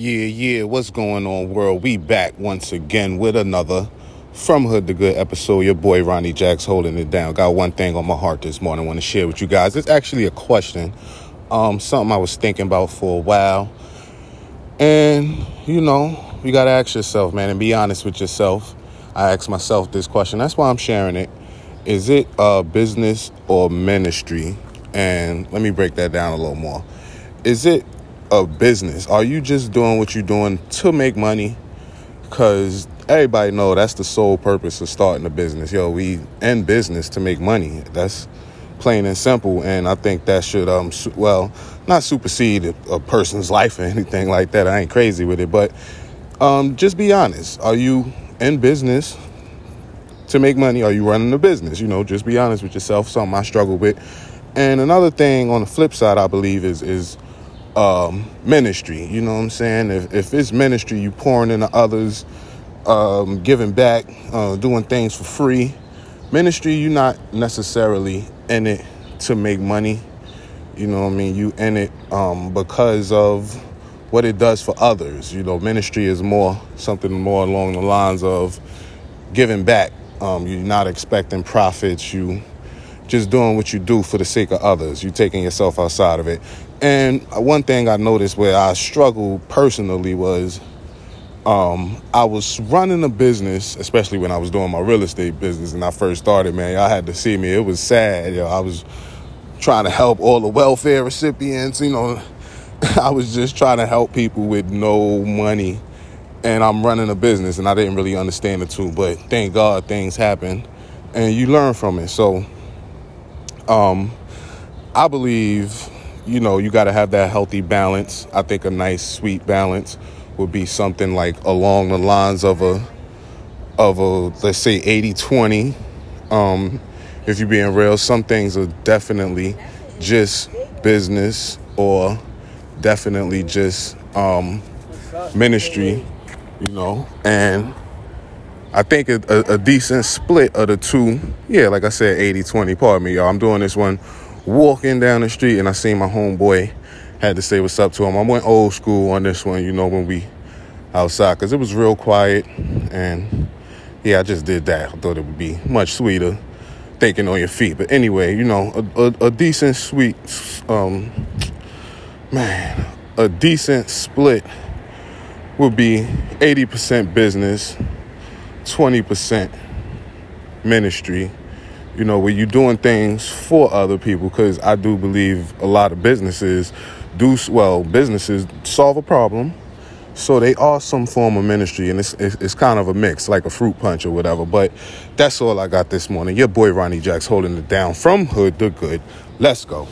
Yeah, yeah, what's going on, world? We back once again with another From Hood to Good episode. Your boy Ronnie Jacks holding it down. Got one thing on my heart this morning I want to share with you guys. It's actually a question, um, something I was thinking about for a while. And, you know, you got to ask yourself, man, and be honest with yourself. I asked myself this question. That's why I'm sharing it. Is it a business or ministry? And let me break that down a little more. Is it a business? Are you just doing what you're doing to make money? Because everybody know that's the sole purpose of starting a business. Yo, we in business to make money. That's plain and simple. And I think that should, um, su- well, not supersede a, a person's life or anything like that. I ain't crazy with it, but um, just be honest. Are you in business to make money? Are you running a business? You know, just be honest with yourself. Something I struggle with. And another thing on the flip side, I believe is is um, ministry. You know what I'm saying? If, if it's ministry, you pouring into others, um, giving back, uh, doing things for free. Ministry, you're not necessarily in it to make money. You know what I mean? You in it um, because of what it does for others. You know, ministry is more something more along the lines of giving back. Um, you're not expecting profits. You just doing what you do for the sake of others. You're taking yourself outside of it. And one thing I noticed where I struggled personally was um, I was running a business, especially when I was doing my real estate business and I first started, man. Y'all had to see me. It was sad. I was trying to help all the welfare recipients, you know. I was just trying to help people with no money. And I'm running a business and I didn't really understand it too, but thank God things happen and you learn from it. So um, I believe, you know, you got to have that healthy balance. I think a nice, sweet balance would be something like along the lines of a, of a, let's say 80 20. Um, if you're being real, some things are definitely just business or definitely just um, ministry, you know, and I think a, a, a decent split of the two. Yeah, like I said, 80 20. Pardon me, y'all. I'm doing this one walking down the street and I seen my homeboy. Had to say what's up to him. I went old school on this one, you know, when we outside because it was real quiet. And yeah, I just did that. I thought it would be much sweeter thinking on your feet. But anyway, you know, a, a, a decent, sweet, um, man, a decent split would be 80% business, 20% ministry, you know, where you're doing things for other people. Because I do believe a lot of businesses do, well, businesses solve a problem. So they are some form of ministry, and it's, it's, it's kind of a mix, like a fruit punch or whatever. But that's all I got this morning. Your boy Ronnie Jacks holding it down from hood to good. Let's go.